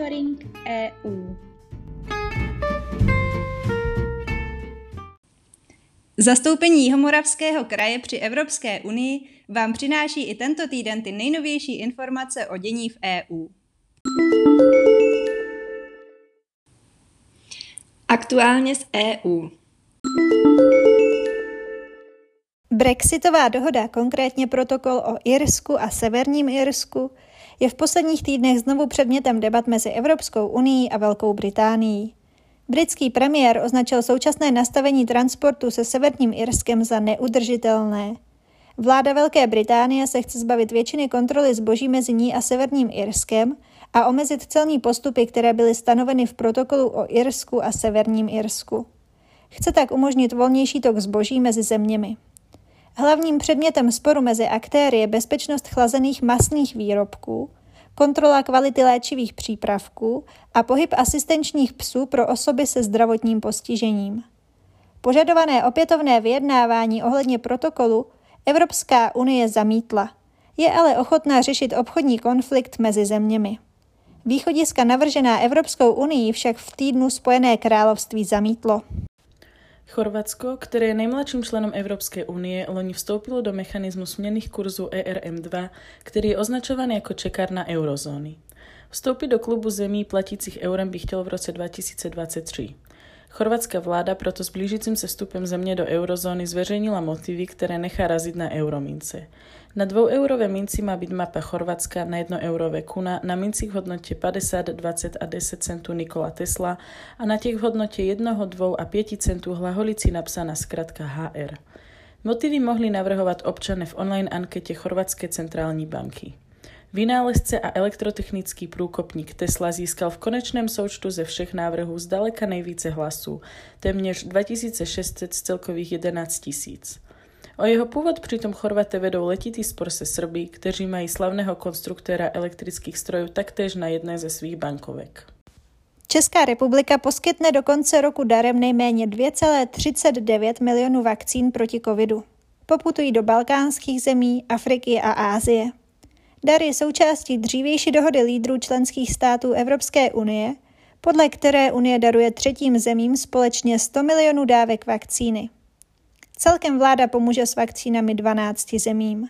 Monitoring EU. Zastoupení Jihomoravského kraje při Evropské unii vám přináší i tento týden ty nejnovější informace o dění v EU. Aktuálně z EU. Brexitová dohoda, konkrétně protokol o Irsku a Severním Irsku, je v posledních týdnech znovu předmětem debat mezi Evropskou unii a Velkou Británií. Britský premiér označil současné nastavení transportu se Severním Irskem za neudržitelné. Vláda Velké Británie se chce zbavit většiny kontroly zboží mezi ní a Severním Irskem a omezit celní postupy, které byly stanoveny v protokolu o Irsku a Severním Irsku. Chce tak umožnit volnější tok zboží mezi zeměmi. Hlavním předmětem sporu mezi aktéry je bezpečnost chlazených masných výrobků, kontrola kvality léčivých přípravků a pohyb asistenčních psů pro osoby se zdravotním postižením. Požadované opětovné vyjednávání ohledně protokolu Evropská unie zamítla. Je ale ochotná řešit obchodní konflikt mezi zeměmi. Východiska navržená Evropskou unii však v týdnu Spojené království zamítlo. Chorvátsko, které je nejmladším členom Evropské unie, loni vstoupilo do mechanizmu směných kurzů ERM2, který je označovaný jako čekárna eurozóny. Vstoupit do klubu zemí platících eurem by chtěl v roce 2023. Chorvatská vláda proto s blížícím se vstupem země do eurozóny zveřejnila motivy, které nechá razit na euromince. Na dvoueurové minci má být mapa Chorvatska, na jednoeurové kuna, na mincích v hodnotě 50, 20 a 10 centů Nikola Tesla a na těch v hodnotě 1, 2 a 5 centů hlaholici napsaná zkrátka HR. Motivy mohli navrhovat občané v online ankete Chorvatské centrální banky. Vynálezce a elektrotechnický průkopník Tesla získal v konečném součtu ze všech návrhů zdaleka nejvíce hlasů, téměř 2600 z celkových 11 000. O jeho původ přitom Chorvate vedou letitý spor se Srby, kteří mají slavného konstruktéra elektrických strojů taktéž na jedné ze svých bankovek. Česká republika poskytne do konce roku darem nejméně 2,39 milionů vakcín proti covidu. Poputují do balkánských zemí, Afriky a Ázie. Dar je součástí dřívější dohody lídrů členských států Evropské unie, podle které Unie daruje třetím zemím společně 100 milionů dávek vakcíny. Celkem vláda pomůže s vakcínami 12 zemím.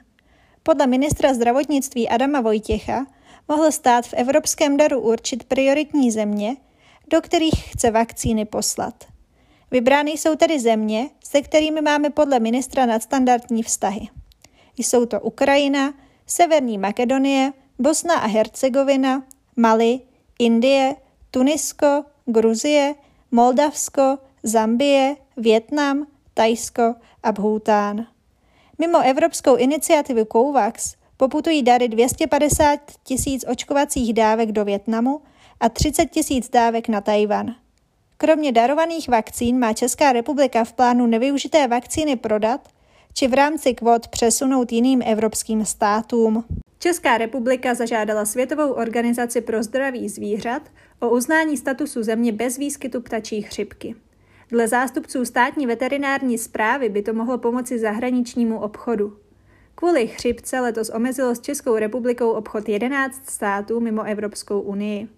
Podle ministra zdravotnictví Adama Vojtěcha mohl stát v evropském daru určit prioritní země, do kterých chce vakcíny poslat. Vybrány jsou tedy země, se kterými máme podle ministra nadstandardní vztahy. Jsou to Ukrajina, Severní Makedonie, Bosna a Hercegovina, Mali, Indie, Tunisko, Gruzie, Moldavsko, Zambie, Větnam, Tajsko a Bhután. Mimo evropskou iniciativu COVAX poputují dary 250 tisíc očkovacích dávek do Větnamu a 30 tisíc dávek na Tajvan. Kromě darovaných vakcín má Česká republika v plánu nevyužité vakcíny prodat či v rámci kvot přesunout jiným evropským státům. Česká republika zažádala Světovou organizaci pro zdraví zvířat o uznání statusu země bez výskytu ptačí chřipky. Dle zástupců státní veterinární zprávy by to mohlo pomoci zahraničnímu obchodu. Kvůli chřipce letos omezilo s Českou republikou obchod 11 států mimo Evropskou unii.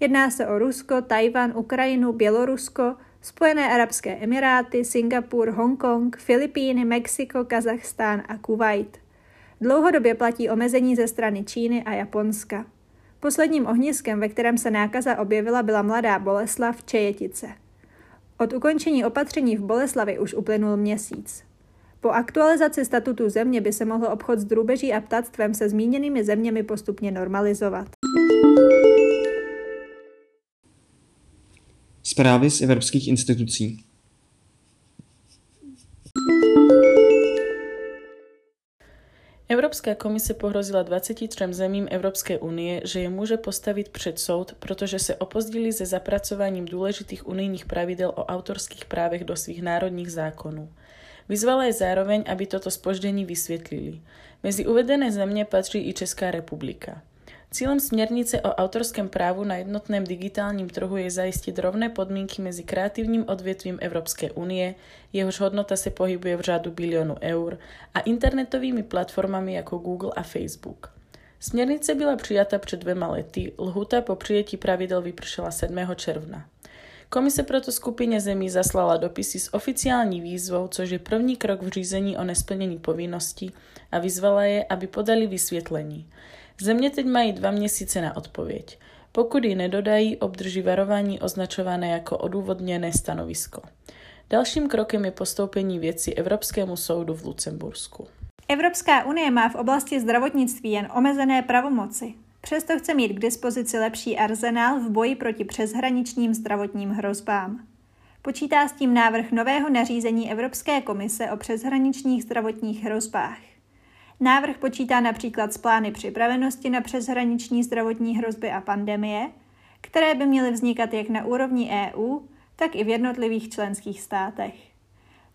Jedná se o Rusko, Tajvan, Ukrajinu, Bělorusko, Spojené arabské emiráty, Singapur, Hongkong, Filipíny, Mexiko, Kazachstán a Kuwait. Dlouhodobě platí omezení ze strany Číny a Japonska. Posledním ohniskem, ve kterém se nákaza objevila, byla mladá Boleslav Čejetice. Od ukončení opatření v Boleslavi už uplynul měsíc. Po aktualizaci statutu země by se mohl obchod s drůbeží a ptactvem se zmíněnými zeměmi postupně normalizovat. Zprávy z evropských institucí. Evropská komise pohrozila 23 zemím Evropské unie, že je může postavit před soud, protože se opozdili se zapracováním důležitých unijních pravidel o autorských právech do svých národních zákonů. Vyzvala je zároveň, aby toto spoždění vysvětlili. Mezi uvedené země patří i Česká republika. Cílem směrnice o autorském právu na jednotném digitálním trhu je zajistit rovné podmínky mezi kreativním odvětvím Evropské unie, jehož hodnota se pohybuje v řádu bilionu eur, a internetovými platformami jako Google a Facebook. Směrnice byla přijata před dvěma lety, lhuta po přijetí pravidel vypršela 7. června. Komise proto skupině zemí zaslala dopisy s oficiální výzvou, což je první krok v řízení o nesplnění povinností a vyzvala je, aby podali vysvětlení. Země teď mají dva měsíce na odpověď. Pokud ji nedodají, obdrží varování označované jako odůvodněné stanovisko. Dalším krokem je postoupení věci Evropskému soudu v Lucembursku. Evropská unie má v oblasti zdravotnictví jen omezené pravomoci. Přesto chce mít k dispozici lepší arzenál v boji proti přeshraničním zdravotním hrozbám. Počítá s tím návrh nového nařízení Evropské komise o přeshraničních zdravotních hrozbách. Návrh počítá například s plány připravenosti na přeshraniční zdravotní hrozby a pandemie, které by měly vznikat jak na úrovni EU, tak i v jednotlivých členských státech.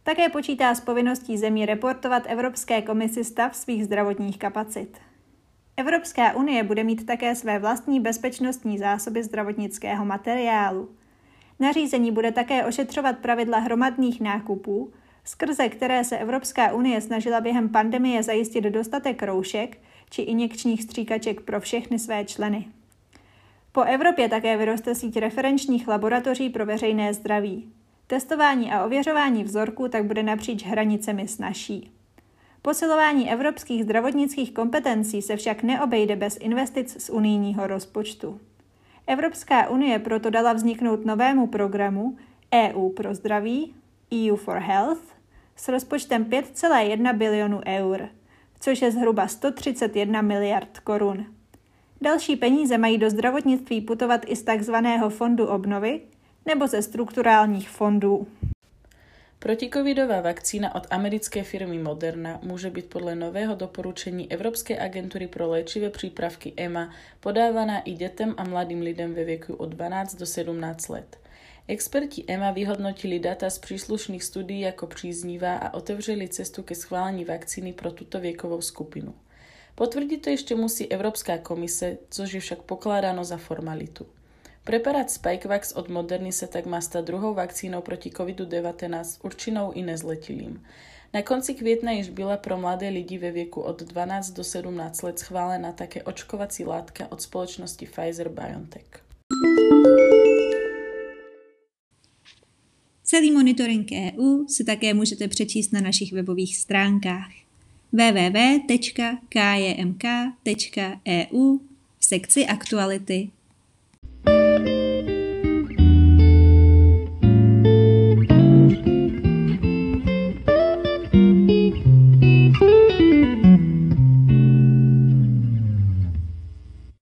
Také počítá s povinností zemí reportovat Evropské komisi stav svých zdravotních kapacit. Evropská unie bude mít také své vlastní bezpečnostní zásoby zdravotnického materiálu. Nařízení bude také ošetřovat pravidla hromadných nákupů, skrze které se Evropská unie snažila během pandemie zajistit dostatek roušek či injekčních stříkaček pro všechny své členy. Po Evropě také vyroste síť referenčních laboratoří pro veřejné zdraví. Testování a ověřování vzorků tak bude napříč hranicemi snažší. Posilování evropských zdravotnických kompetencí se však neobejde bez investic z unijního rozpočtu. Evropská unie proto dala vzniknout novému programu EU pro zdraví, EU for Health, s rozpočtem 5,1 bilionu eur, což je zhruba 131 miliard korun. Další peníze mají do zdravotnictví putovat i z takzvaného fondu obnovy nebo ze strukturálních fondů. Protikovidová vakcína od americké firmy Moderna může být podle nového doporučení Evropské agentury pro léčivé přípravky EMA podávaná i dětem a mladým lidem ve věku od 12 do 17 let. Experti EMA vyhodnotili data z příslušných studií jako příznivá a otevřeli cestu ke schválení vakcíny pro tuto věkovou skupinu. Potvrdit to ještě musí Evropská komise, což je však pokládáno za formalitu. Preparát Spikevax od Moderny se tak má stát druhou vakcínou proti COVID-19 určinou i nezletilým. Na konci května již byla pro mladé lidi ve věku od 12 do 17 let schválena také očkovací látka od společnosti Pfizer-BioNTech. Celý monitoring EU si také můžete přečíst na našich webových stránkách www.kjmk.eu v sekci aktuality